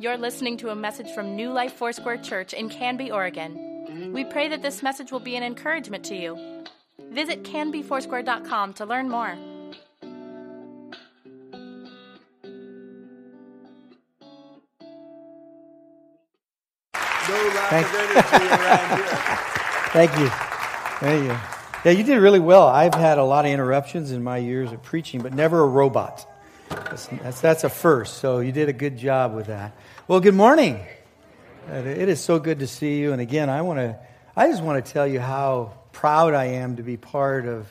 You're listening to a message from New Life Foursquare Church in Canby, Oregon. We pray that this message will be an encouragement to you. Visit canbyfoursquare.com to learn more. No lack Thank- of energy around here. Thank you. Thank you. Yeah, you did really well. I've had a lot of interruptions in my years of preaching, but never a robot. That's, that's, a first, so you did a good job with that. Well, good morning. Uh, It is so good to see you. And again, I want to, I just want to tell you how proud I am to be part of,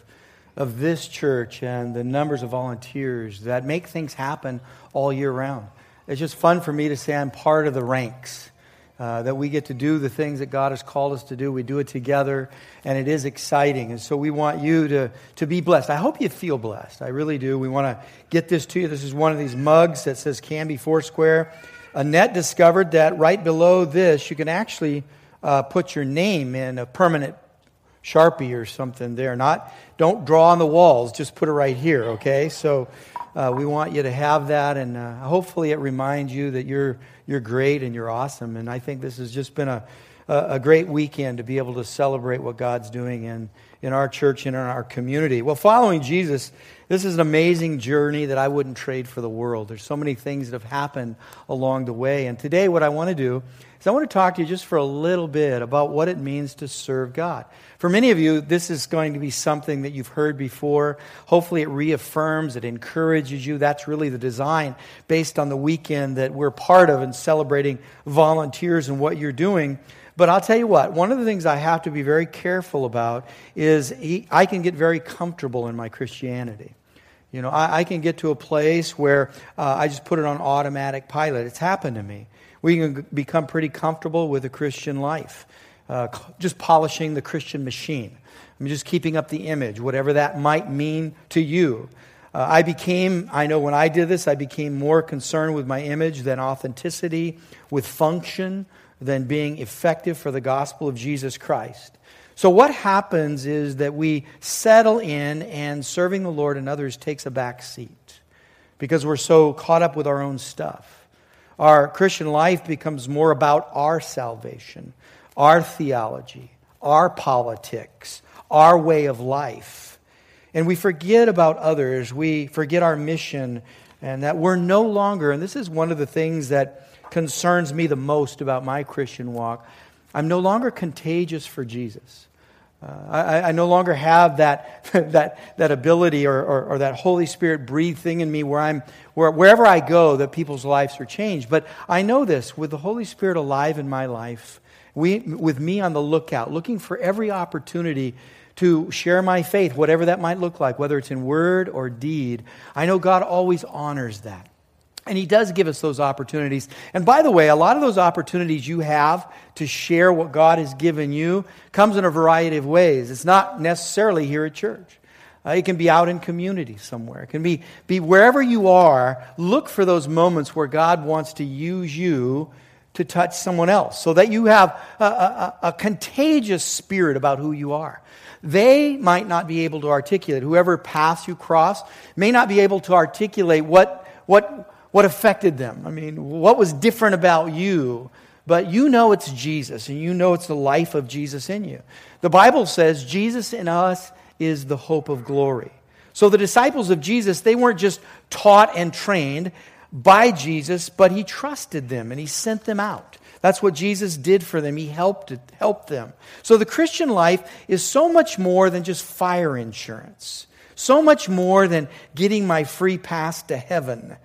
of this church and the numbers of volunteers that make things happen all year round. It's just fun for me to say I'm part of the ranks uh, that we get to do the things that God has called us to do. We do it together, and it is exciting. And so we want you to, to be blessed. I hope you feel blessed. I really do. We want to get this to you. This is one of these mugs that says Canby Foursquare. Annette discovered that right below this, you can actually uh, put your name in a permanent Sharpie or something there. Not, don't draw on the walls, just put it right here, okay? So uh, we want you to have that, and uh, hopefully it reminds you that you're, you're great and you're awesome. And I think this has just been a, a, great weekend to be able to celebrate what God's doing in, in our church and in our community. Well, following Jesus, this is an amazing journey that I wouldn't trade for the world. There's so many things that have happened along the way. And today, what I want to do is I want to talk to you just for a little bit about what it means to serve God. For many of you, this is going to be something that you've heard before. Hopefully, it reaffirms, it encourages you. That's really the design based on the weekend that we're part of and celebrating volunteers and what you're doing. But I'll tell you what, one of the things I have to be very careful about is I can get very comfortable in my Christianity. You know, I, I can get to a place where uh, I just put it on automatic pilot. It's happened to me. We can become pretty comfortable with the Christian life, uh, just polishing the Christian machine. I'm just keeping up the image, whatever that might mean to you. Uh, I became, I know when I did this, I became more concerned with my image than authenticity, with function, than being effective for the gospel of Jesus Christ. So, what happens is that we settle in, and serving the Lord and others takes a back seat because we're so caught up with our own stuff. Our Christian life becomes more about our salvation, our theology, our politics, our way of life. And we forget about others. We forget our mission, and that we're no longer, and this is one of the things that concerns me the most about my Christian walk. I'm no longer contagious for Jesus. Uh, I, I, no longer have that, that, that ability or, or, or, that Holy Spirit breathed thing in me where I'm, where, wherever I go, that people's lives are changed. But I know this with the Holy Spirit alive in my life, we, with me on the lookout, looking for every opportunity to share my faith, whatever that might look like, whether it's in word or deed. I know God always honors that. And he does give us those opportunities. And by the way, a lot of those opportunities you have to share what God has given you comes in a variety of ways. It's not necessarily here at church. Uh, it can be out in community somewhere. It can be, be wherever you are. Look for those moments where God wants to use you to touch someone else so that you have a, a, a contagious spirit about who you are. They might not be able to articulate. Whoever path you cross may not be able to articulate what, what, what affected them. I mean, what was different about you? But you know it's Jesus, and you know it's the life of Jesus in you. The Bible says Jesus in us is the hope of glory. So the disciples of Jesus, they weren't just taught and trained by Jesus, but he trusted them and he sent them out. That's what Jesus did for them. He helped, helped them. So the Christian life is so much more than just fire insurance, so much more than getting my free pass to heaven.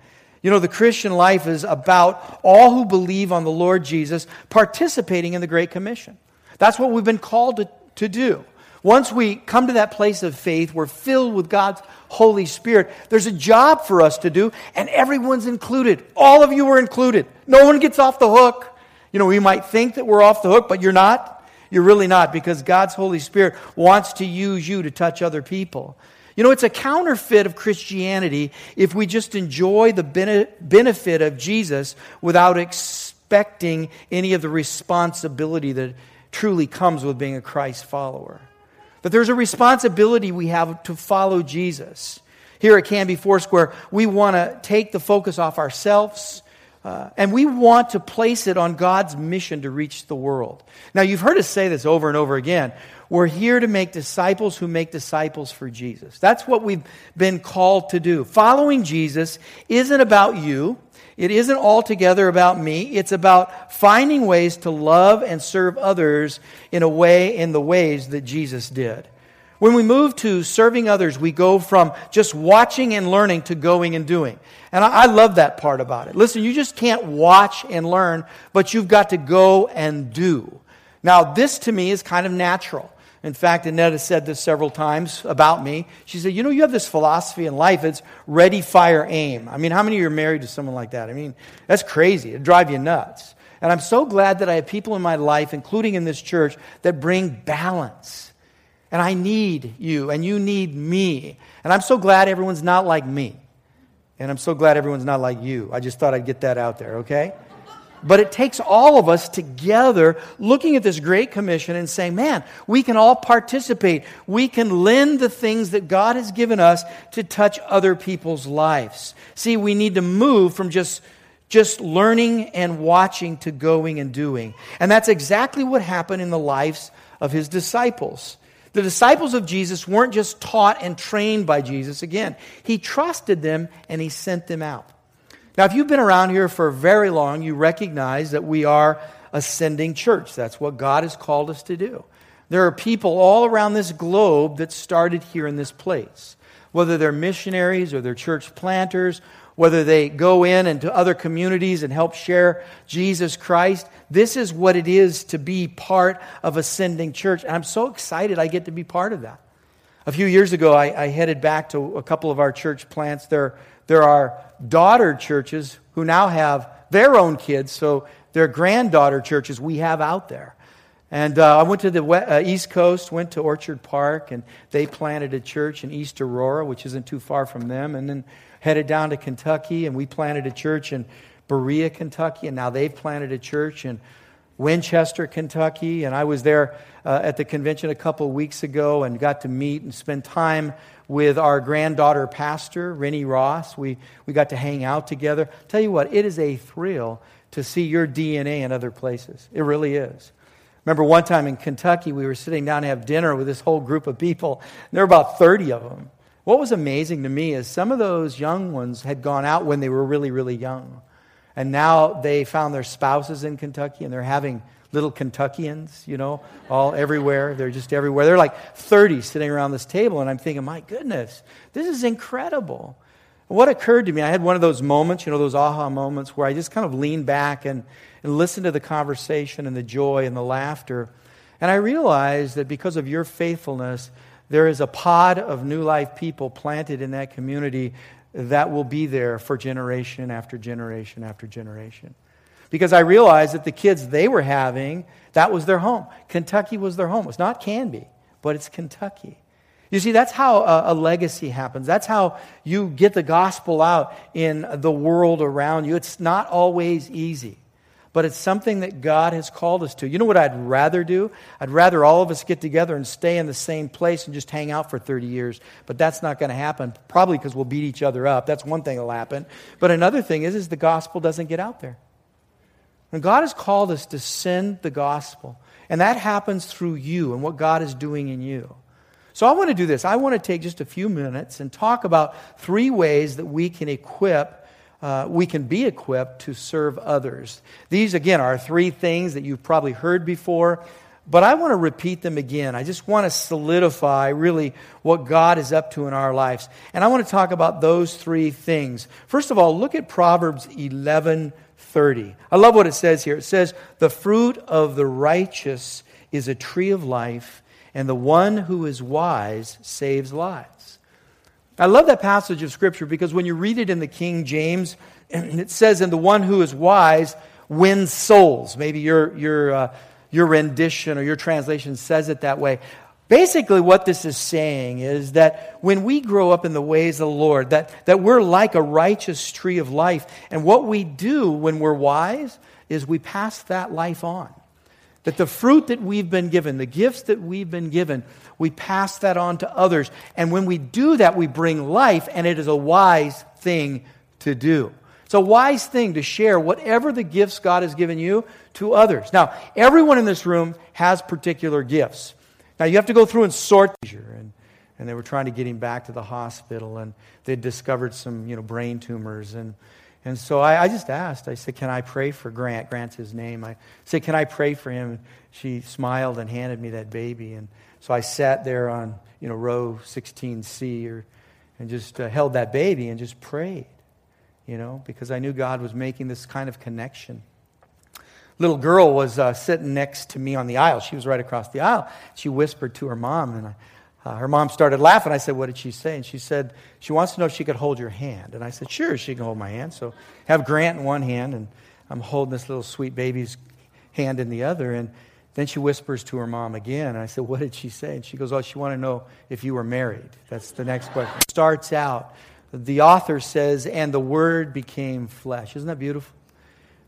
You know, the Christian life is about all who believe on the Lord Jesus participating in the Great Commission. That's what we've been called to, to do. Once we come to that place of faith, we're filled with God's Holy Spirit. There's a job for us to do, and everyone's included. All of you are included. No one gets off the hook. You know, we might think that we're off the hook, but you're not. You're really not because God's Holy Spirit wants to use you to touch other people. You know, it's a counterfeit of Christianity if we just enjoy the benefit of Jesus without expecting any of the responsibility that truly comes with being a Christ follower. That there's a responsibility we have to follow Jesus. Here at Canby Foursquare, we want to take the focus off ourselves, Uh, and we want to place it on God's mission to reach the world. Now, you've heard us say this over and over again. We're here to make disciples who make disciples for Jesus. That's what we've been called to do. Following Jesus isn't about you. It isn't altogether about me. It's about finding ways to love and serve others in a way, in the ways that Jesus did. When we move to serving others, we go from just watching and learning to going and doing. And I, I, love that part about it. Listen, you just can't watch and learn, but you've got to go and do. Now, this to me is kind of natural. In fact, Annette has said this several times about me. She said, You know, you have this philosophy in life. It's ready, fire, aim. I mean, how many of you are married to someone like that? I mean, that's crazy. It'd drive you nuts. And I'm so glad that I have people in my life, including in this church, that bring balance. And I need you, and you need me. And I'm so glad everyone's not like me. And I'm so glad everyone's not like you. I just thought I'd get that out there, okay? But it takes all of us together looking at this Great Commission and saying, man, we can all participate. We can lend the things that God has given us to touch other people's lives. See, we need to move from just just learning and watching to going and doing. And that's exactly what happened in the lives of his disciples. The disciples of Jesus weren't just taught and trained by Jesus. Again, he trusted them and he sent them out. Now, if you've been around here for very long, you recognize that we are ascending church. That's what God has called us to do. There are people all around this globe that started here in this place. Whether they're missionaries or they're church planters, whether they go in into other communities and help share Jesus Christ, this is what it is to be part of ascending church. And I'm so excited I get to be part of that. A few years ago, I, I headed back to a couple of our church plants. There, there are daughter churches who now have their own kids, so they're granddaughter churches we have out there. And uh, I went to the uh, East Coast, went to Orchard Park, and they planted a church in East Aurora, which isn't too far from them, and then headed down to Kentucky, and we planted a church in Berea, Kentucky, and now they've planted a church in Winchester, Kentucky. And I was there uh, at the convention a couple weeks ago and got to meet and spend time with our granddaughter pastor, Rennie Ross. We, we got to hang out together. Tell you what, it is a thrill to see your DNA in other places. It really is. Remember one time in Kentucky, we were sitting down to have dinner with this whole group of people. There were about 30 of them. What was amazing to me is some of those young ones had gone out when they were really, really young. And now they found their spouses in Kentucky and they're having little Kentuckians, you know, all everywhere. They're just everywhere. They're like 30 sitting around this table, and I'm thinking, my goodness, this is incredible. What occurred to me, I had one of those moments, you know, those aha moments where I just kind of leaned back and, and listened to the conversation and the joy and the laughter. And I realized that because of your faithfulness, there is a pod of new life people planted in that community that will be there for generation after generation after generation because I realized that the kids they were having, that was their home. Kentucky was their home. It's not Canby, but it's Kentucky. You see, that's how a, a, legacy happens. That's how you get the gospel out in the world around you. It's not always easy, but it's something that God has called us to. You know what I'd rather do? I'd rather all of us get together and stay in the same place and just hang out for 30 years. But that's not going to happen, probably because we'll beat each other up. That's one thing that'll happen. But another thing is, is the gospel doesn't get out there. And God has called us to send the gospel. And that happens through you and what God is doing in you. So I want to do this. I want to take just a few minutes and talk about three ways that we can equip, uh, we can be equipped to serve others. These, again, are three things that you've probably heard before, but I want to repeat them again. I just want to solidify really what God is up to in our lives. And I want to talk about those three things. First of all, look at Proverbs 11 30. I love what it says here. It says, The fruit of the righteous is a tree of life, and the one who is wise saves lives. I love that passage of Scripture because when you read it in the King James, and it says, And the one who is wise wins souls. Maybe your, your, uh, your rendition or your translation says it that way. Basically, what this is saying is that when we grow up in the ways of the Lord, that, that we're like a righteous tree of life. And what we do when we're wise is we pass that life on. That the fruit that we've been given, the gifts that we've been given, we pass that on to others. And when we do that, we bring life, and it is a wise thing to do. It's a wise thing to share whatever the gifts God has given you to others. Now, everyone in this room has particular gifts. Now, you have to go through and sort. And, and they were trying to get him back to the hospital, and they discovered some, you know, brain tumors. And, and so I, I just asked, I said, Can I pray for Grant? Grant's his name. I said, Can I pray for him? She smiled and handed me that baby. And so I sat there on, you know, row 16C or, and just uh, held that baby and just prayed, you know, because I knew God was making this kind of connection little girl was uh, sitting next to me on the aisle. She was right across the aisle. She whispered to her mom, and I, uh, her mom started laughing. I said, What did she say? And she said, She wants to know if she could hold your hand. And I said, Sure, she can hold my hand. So have Grant in one hand, and I'm holding this little sweet baby's hand in the other. And then she whispers to her mom again. And I said, What did she say? And she goes, Oh, she wanted to know if you were married. That's the next question. Starts out. The author says, And the word became flesh. Isn't that beautiful?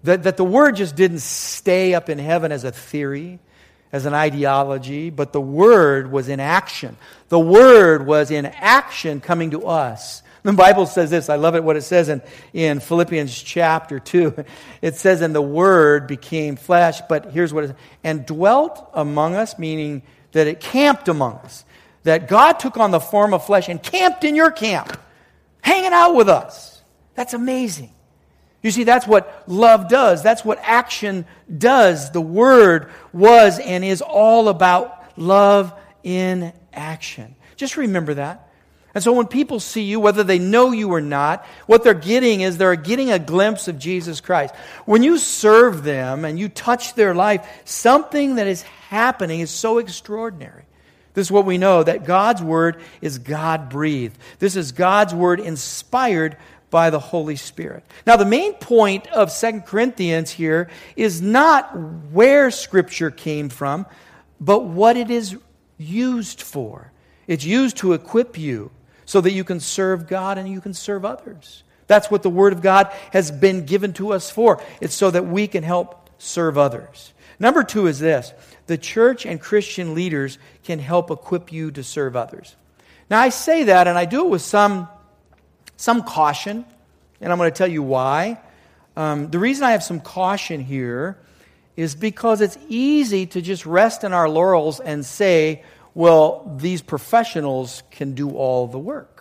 That, that the word just didn't stay up in heaven as a theory, as an ideology, but the word was in action. The word was in action coming to us. The Bible says this. I love it what it says in, in Philippians chapter 2. It says, And the word became flesh, but here's what it says, and dwelt among us, meaning that it camped among us. That God took on the form of flesh and camped in your camp, hanging out with us. That's amazing. You see, that's what love does. That's what action does. The Word was and is all about love in action. Just remember that. And so when people see you, whether they know you or not, what they're getting is they're getting a glimpse of Jesus Christ. When you serve them and you touch their life, something that is happening is so extraordinary. This is what we know that God's Word is God breathed. This is God's Word inspired by the Holy Spirit. Now, the main point of Second Corinthians here is not where Scripture came from, but what it is used for. It's used to equip you so that you can serve God and you can serve others. That's what the Word of God has been given to us for. It's so that we can help serve others. Number two is this the church and Christian leaders can help equip you to serve others. Now, I say that, and I do it with some some caution, and I'm going to tell you why. Um, the reason I have some caution here is because it's easy to just rest in our laurels and say, well, these professionals can do all the work.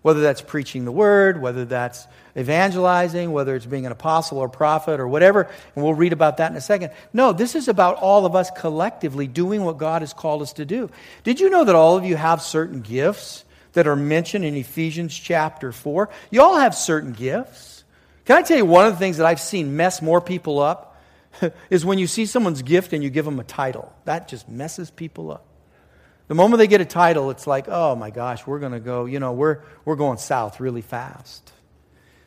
Whether that's preaching the word, whether that's evangelizing, whether it's being an apostle or prophet or whatever, and we'll read about that in a second. No, this is about all of us collectively doing what God has called us to do. Did you know that all of you have certain gifts? That are mentioned in Ephesians chapter 4. You all have certain gifts. Can I tell you one of the things that I've seen mess more people up is when you see someone's gift and you give them a title. That just messes people up. The moment they get a title, it's like, oh my gosh, we're going to go, you know, we're, we're going south really fast.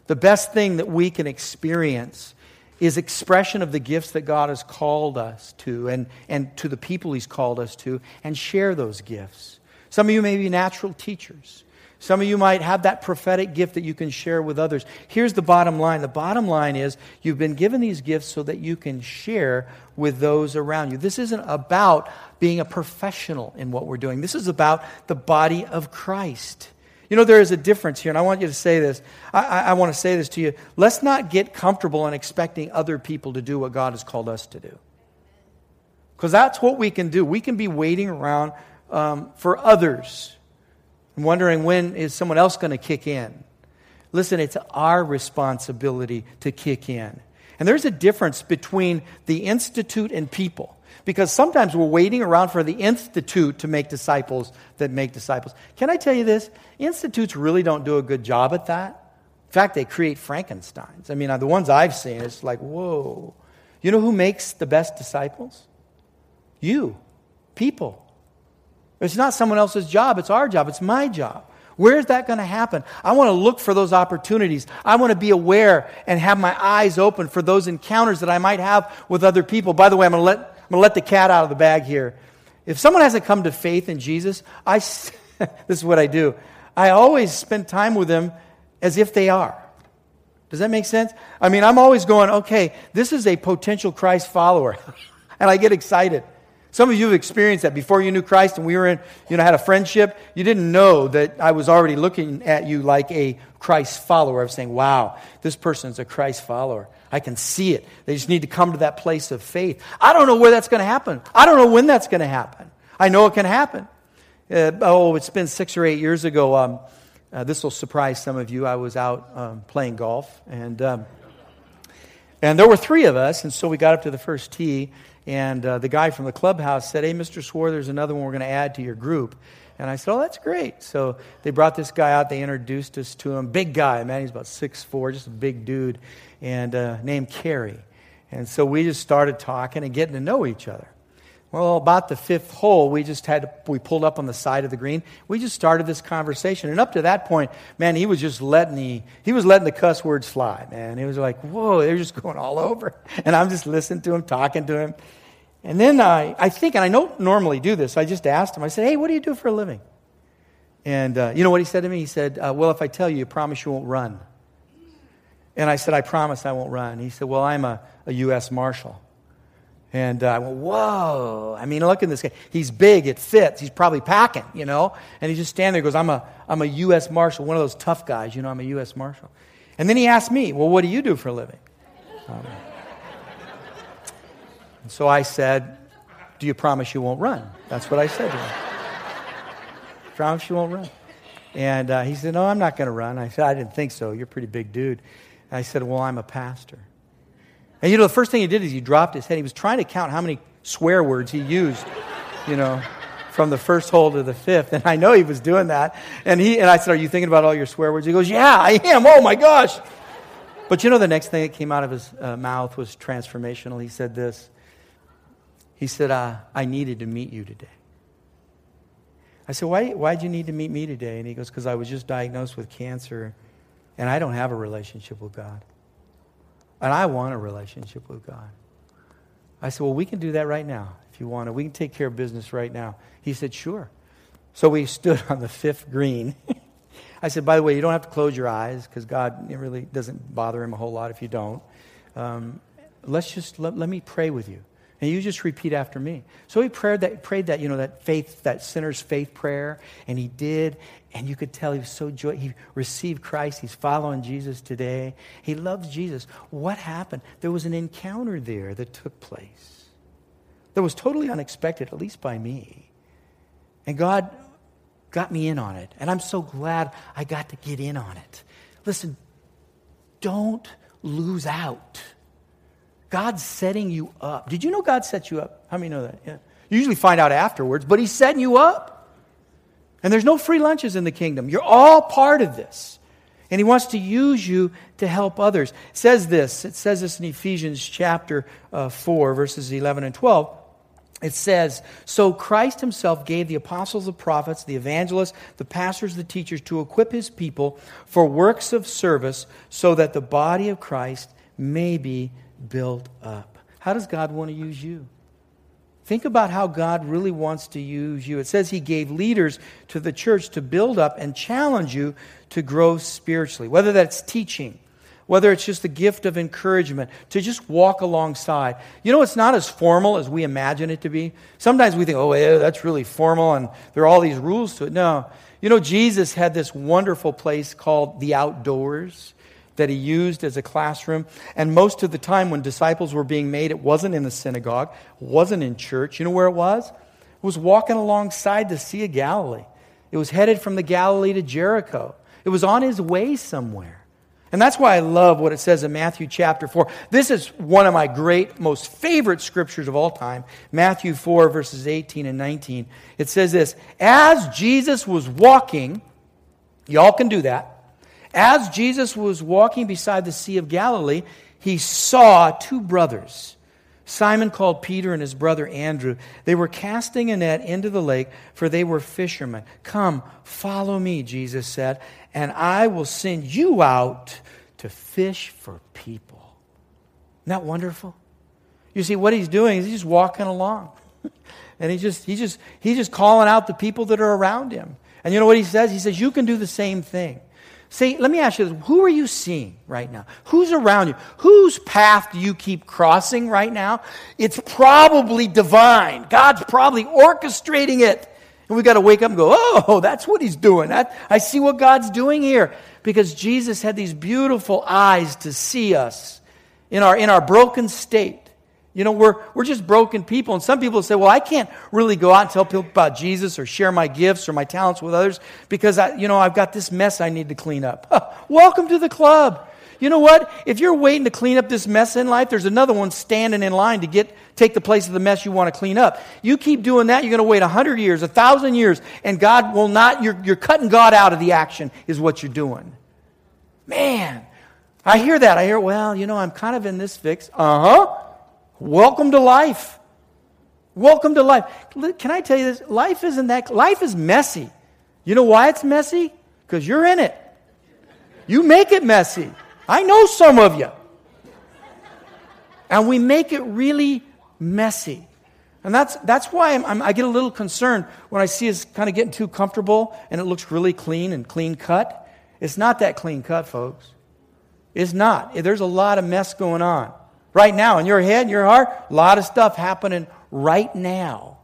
The best thing that we can experience is expression of the gifts that God has called us to and, and to the people He's called us to and share those gifts. Some of you may be natural teachers. Some of you might have that prophetic gift that you can share with others. Here's the bottom line the bottom line is you've been given these gifts so that you can share with those around you. This isn't about being a professional in what we're doing, this is about the body of Christ. You know, there is a difference here, and I want you to say this. I, I, I want to say this to you. Let's not get comfortable in expecting other people to do what God has called us to do. Because that's what we can do. We can be waiting around um, for others and wondering when is someone else going to kick in. Listen, it's our responsibility to kick in. And there's a difference between the institute and people. Because sometimes we're waiting around for the institute to make disciples that make disciples. Can I tell you this? Institutes really don't do a good job at that. In fact, they create Frankensteins. I mean, the ones I've seen, it's like, whoa. You know who makes the best disciples? You, people. It's not someone else's job, it's our job, it's my job. Where is that going to happen? I want to look for those opportunities. I want to be aware and have my eyes open for those encounters that I might have with other people. By the way, I'm going to let, I'm going to let the cat out of the bag here. If someone hasn't come to faith in Jesus, I, this is what I do. I always spend time with them as if they are. Does that make sense? I mean, I'm always going, okay, this is a potential Christ follower. and I get excited. Some of you have experienced that before you knew Christ and we were in, you know, had a friendship. You didn't know that I was already looking at you like a Christ follower. Was saying, wow, this person's a Christ follower. I can see it. They just need to come to that place of faith. I don't know where that's going to happen. I don't know when that's going to happen. I know it can happen. Uh, oh, it's been six or eight years ago. Um, uh, this will surprise some of you. I was out um, playing golf, and um, and there were three of us, and so we got up to the first tee, and uh, the guy from the clubhouse said, Hey, Mr. Swore, there's another one we're going to add to your group. And I said, Oh, that's great. So they brought this guy out. They introduced us to him. Big guy, man. He's about six four, just a big dude, and uh, named Kerry. And so we just started talking and getting to know each other. Well, about the fifth hole, we just had we pulled up on the side of the green. We just started this conversation, and up to that point, man, he was just letting the he was letting the cuss words fly, man. He was like, "Whoa!" They're just going all over, and I'm just listening to him, talking to him, and then I, I think, and I don't normally do this. I just asked him. I said, "Hey, what do you do for a living?" And uh, you know what he said to me? He said, uh, "Well, if I tell you, you promise you won't run." And I said, "I promise I won't run." He said, "Well, I'm a, a U.S. Marshal." And uh, I went, whoa. I mean, look at this guy. He's big. It fits. He's probably packing, you know. And he just standing there goes, I'm a, I'm a U.S. Marshal, one of those tough guys. You know, I'm a U.S. Marshal. And then he asked me, well, what do you do for a living? Um, and so I said, do you promise you won't run? That's what I said to him. promise you won't run. And uh, he said, no, I'm not going to run. I said, I didn't think so. You're a pretty big dude. And I said, well, I'm a pastor. And you know, the first thing he did is he dropped his head. He was trying to count how many swear words he used, you know, from the first hole to the fifth. And I know he was doing that. And, he, and I said, Are you thinking about all your swear words? He goes, Yeah, I am. Oh my gosh. But you know, the next thing that came out of his uh, mouth was transformational. He said this He said, uh, I needed to meet you today. I said, Why, Why'd you need to meet me today? And he goes, Because I was just diagnosed with cancer and I don't have a relationship with God. And I want a relationship with God. I said, Well, we can do that right now if you want to. We can take care of business right now. He said, Sure. So we stood on the fifth green. I said, By the way, you don't have to close your eyes because God really doesn't bother him a whole lot if you don't. Um, let's just let, let me pray with you. And you just repeat after me. So he prayed that, prayed that, you know, that faith, that sinner's faith prayer, and he did. And you could tell he was so joy. He received Christ. He's following Jesus today. He loves Jesus. What happened? There was an encounter there that took place. That was totally unexpected, at least by me. And God got me in on it. And I'm so glad I got to get in on it. Listen, don't lose out. God's setting you up. Did you know God set you up? How many know that? Yeah. You usually find out afterwards, but He's setting you up. And there's no free lunches in the kingdom. You're all part of this. And he wants to use you to help others. It says this. It says this in Ephesians chapter uh, 4, verses 11 and 12. It says, So Christ himself gave the apostles, the prophets, the evangelists, the pastors, the teachers to equip his people for works of service so that the body of Christ may be built up. How does God want to use you? Think about how God really wants to use you. It says He gave leaders to the church to build up and challenge you to grow spiritually, whether that's teaching, whether it's just the gift of encouragement, to just walk alongside. You know, it's not as formal as we imagine it to be. Sometimes we think, oh, yeah, that's really formal and there are all these rules to it. No. You know, Jesus had this wonderful place called the outdoors that he used as a classroom. And most of the time when disciples were being made, it wasn't in the synagogue, wasn't in church. You know where it was? It was walking alongside the Sea of Galilee. It was headed from the Galilee to Jericho. It was on his way somewhere. And that's why I love what it says in Matthew chapter 4. This is one of my great, most favorite scriptures of all time. Matthew 4, verses 18 and 19. It says this As Jesus was walking, y'all can do that. As Jesus was walking beside the Sea of Galilee, he saw two brothers, Simon called Peter and his brother Andrew. They were casting a net into the lake, for they were fishermen. Come, follow me, Jesus said, and I will send you out to fish for people. Isn't that wonderful? You see, what he's doing is he's just walking along. and he just, he just, he's just calling out the people that are around him. And you know what he says? He says, You can do the same thing. Say, let me ask you this. Who are you seeing right now? Who's around you? Whose path do you keep crossing right now? It's probably divine. God's probably orchestrating it. And we've got to wake up and go, oh, that's what he's doing. That, I see what God's doing here. Because Jesus had these beautiful eyes to see us in our, in our broken state. You know, we're, we're just broken people. And some people say, well, I can't really go out and tell people about Jesus or share my gifts or my talents with others because, I, you know, I've got this mess I need to clean up. Welcome to the club. You know what? If you're waiting to clean up this mess in life, there's another one standing in line to get, take the place of the mess you want to clean up. You keep doing that, you're going to wait 100 years, 1,000 years, and God will not, you're, you're cutting God out of the action, is what you're doing. Man, I hear that. I hear, well, you know, I'm kind of in this fix. Uh huh. Welcome to life. Welcome to life. Can I tell you this? Life isn't that, life is messy. You know why it's messy? Because you're in it. You make it messy. I know some of you. And we make it really messy. And that's, that's why I'm, I'm, i get a little concerned when I see us kind of getting too comfortable and it looks really clean and clean cut. It's not that clean cut, folks. It's not. There's a lot of mess going on. Right now, in your head, in your heart, a lot of stuff happening right now.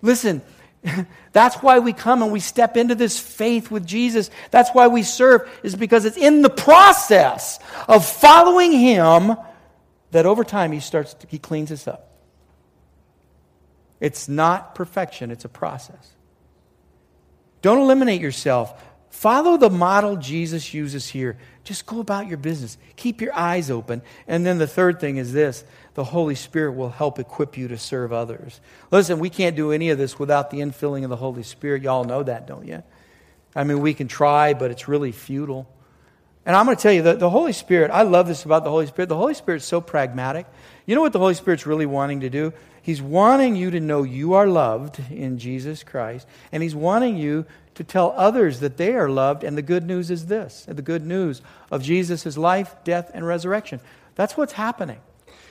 Listen, that's why we come and we step into this faith with Jesus. That's why we serve, is because it's in the process of following Him that over time He starts, to, He cleans us up. It's not perfection, it's a process. Don't eliminate yourself. Follow the model Jesus uses here. Just go about your business. Keep your eyes open. And then the third thing is this the Holy Spirit will help equip you to serve others. Listen, we can't do any of this without the infilling of the Holy Spirit. Y'all know that, don't you? I mean, we can try, but it's really futile. And I'm going to tell you that the Holy Spirit, I love this about the Holy Spirit. The Holy Spirit's so pragmatic. You know what the Holy Spirit's really wanting to do? He's wanting you to know you are loved in Jesus Christ, and He's wanting you to tell others that they are loved. And the good news is this the good news of Jesus' life, death, and resurrection. That's what's happening.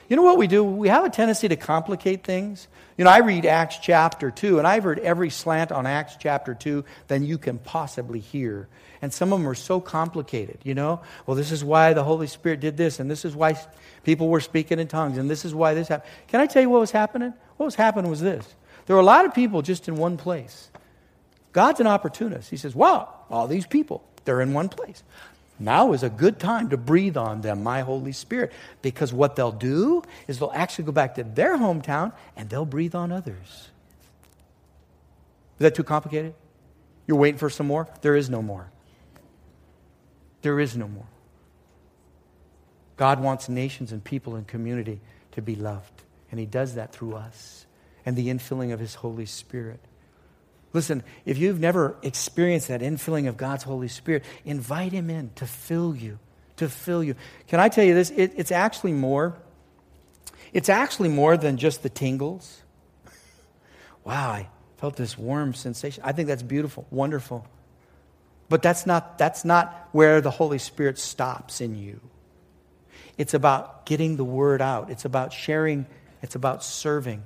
You know what we do? We have a tendency to complicate things. You know, I read Acts chapter 2, and I've heard every slant on Acts chapter 2 than you can possibly hear. And some of them are so complicated, you know? Well, this is why the Holy Spirit did this, and this is why people were speaking in tongues, and this is why this happened. Can I tell you what was happening? What was happening was this there were a lot of people just in one place. God's an opportunist. He says, Wow, all these people, they're in one place. Now is a good time to breathe on them, my Holy Spirit, because what they'll do is they'll actually go back to their hometown and they'll breathe on others. Is that too complicated? You're waiting for some more? There is no more. There is no more. God wants nations and people and community to be loved, and He does that through us and the infilling of His Holy Spirit. Listen, if you've never experienced that infilling of God's Holy Spirit, invite Him in to fill you, to fill you. Can I tell you this? It, it's actually more. It's actually more than just the tingles. Wow, I felt this warm sensation. I think that's beautiful, wonderful. But that's not, that's not where the Holy Spirit stops in you. It's about getting the word out. It's about sharing. It's about serving.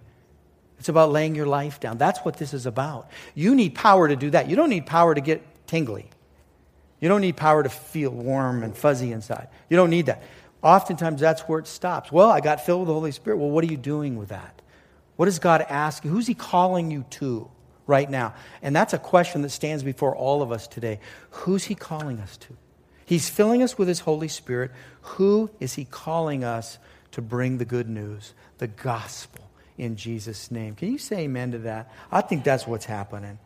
It's about laying your life down. That's what this is about. You need power to do that. You don't need power to get tingly. You don't need power to feel warm and fuzzy inside. You don't need that. Oftentimes, that's where it stops. Well, I got filled with the Holy Spirit. Well, what are you doing with that? What does God ask you? Who's He calling you to right now? And that's a question that stands before all of us today. Who's He calling us to? He's filling us with His Holy Spirit. Who is He calling us to bring the good news, the gospel? In Jesus' name. Can you say amen to that? I think that's what's happening.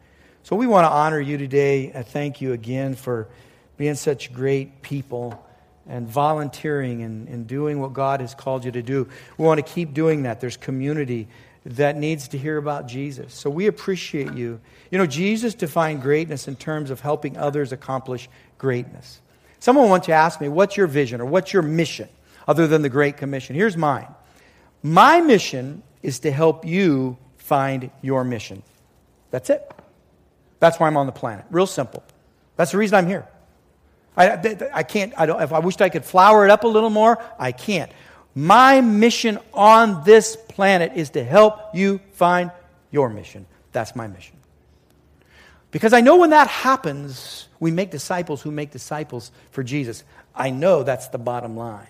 So we want to honor you today. I thank you again for being such great people and volunteering and, and doing what God has called you to do. We want to keep doing that. There's community that needs to hear about Jesus. So we appreciate you. You know, Jesus defined greatness in terms of helping others accomplish greatness. Someone wants to ask me, what's your vision or what's your mission other than the Great Commission? Here's mine. My mission is to help you find your mission. That's it. That's why I'm on the planet. Real simple. That's the reason I'm here. I, I can't, I don't, if I wished I could flower it up a little more, I can't. My mission on this planet is to help you find your mission. That's my mission. Because I know when that happens, we make disciples who make disciples for Jesus. I know that's the bottom line.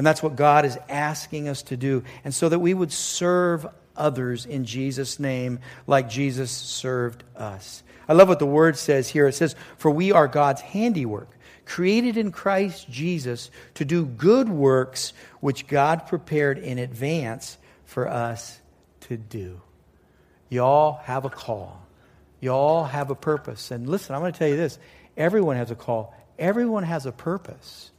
And that's what God is asking us to do. And so that we would serve others in Jesus' name like Jesus served us. I love what the word says here. It says, For we are God's handiwork, created in Christ Jesus to do good works which God prepared in advance for us to do. Y'all have a call. Y'all have a purpose. And listen, I'm going to tell you this everyone has a call, everyone has a purpose.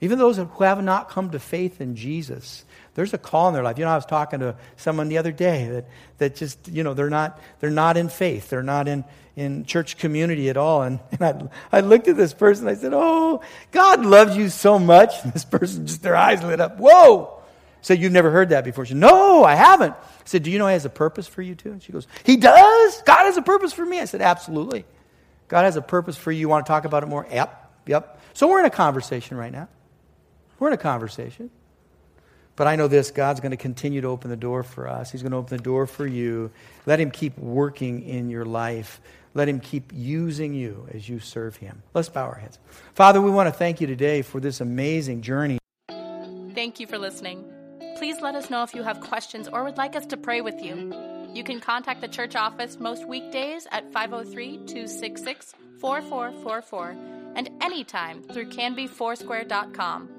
Even those who have not come to faith in Jesus, there's a call in their life. You know, I was talking to someone the other day that, that just, you know, they're not, they're not in faith. They're not in, in church community at all. And, and I, I looked at this person. I said, Oh, God loves you so much. And this person just, their eyes lit up. Whoa. Said, You've never heard that before. She said, No, I haven't. I said, Do you know He has a purpose for you too? And she goes, He does? God has a purpose for me? I said, Absolutely. God has a purpose for you. You want to talk about it more? Yep, yep. So we're in a conversation right now. We're in a conversation. But I know this God's going to continue to open the door for us. He's going to open the door for you. Let Him keep working in your life. Let Him keep using you as you serve Him. Let's bow our heads. Father, we want to thank you today for this amazing journey. Thank you for listening. Please let us know if you have questions or would like us to pray with you. You can contact the church office most weekdays at 503 266 4444 and anytime through canbyfoursquare.com.